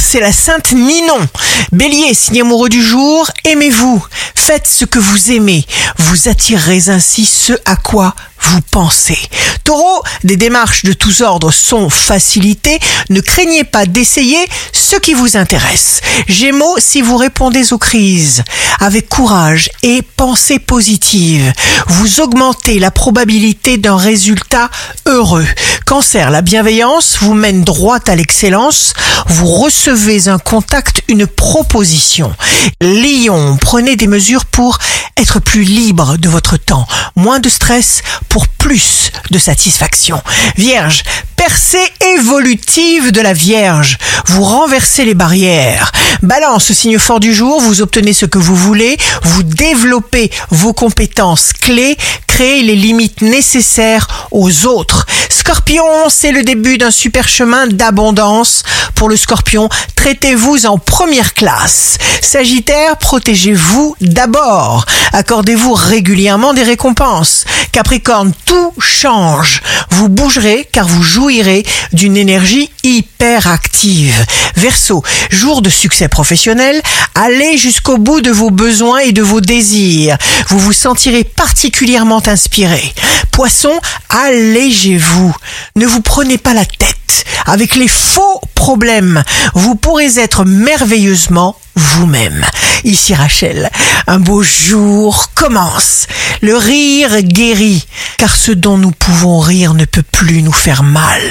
c'est la Sainte Ninon. Bélier, signe amoureux du jour, aimez-vous. Faites ce que vous aimez. Vous attirerez ainsi ce à quoi vous pensez. Taureau, des démarches de tous ordres sont facilitées. Ne craignez pas d'essayer ce qui vous intéresse. Gémeaux, si vous répondez aux crises avec courage et pensée positive, vous augmentez la probabilité d'un résultat heureux. Cancer, la bienveillance vous mène droit à l'excellence. Vous recevez un contact, une proposition. Lion, prenez des mesures pour être plus libre de votre temps. Moins de stress pour plus de satisfaction. Vierge, percée évolutive de la Vierge. Vous renversez les barrières. Balance, signe fort du jour, vous obtenez ce que vous voulez, vous développez vos compétences clés, créez les limites nécessaires aux autres. Scorpion, c'est le début d'un super chemin d'abondance. Pour le scorpion, traitez-vous en première classe. Sagittaire, protégez-vous d'abord. Accordez-vous régulièrement des récompenses. Capricorne, tout change. Vous bougerez car vous jouirez d'une énergie hyper active. Verseau, jour de succès professionnel, allez jusqu'au bout de vos besoins et de vos désirs. Vous vous sentirez particulièrement inspiré. Poisson, allégez-vous. Ne vous prenez pas la tête avec les faux problèmes. Vous pourrez être merveilleusement vous-même. Ici Rachel, un beau jour commence. Le rire guérit, car ce dont nous pouvons rire ne peut plus nous faire mal.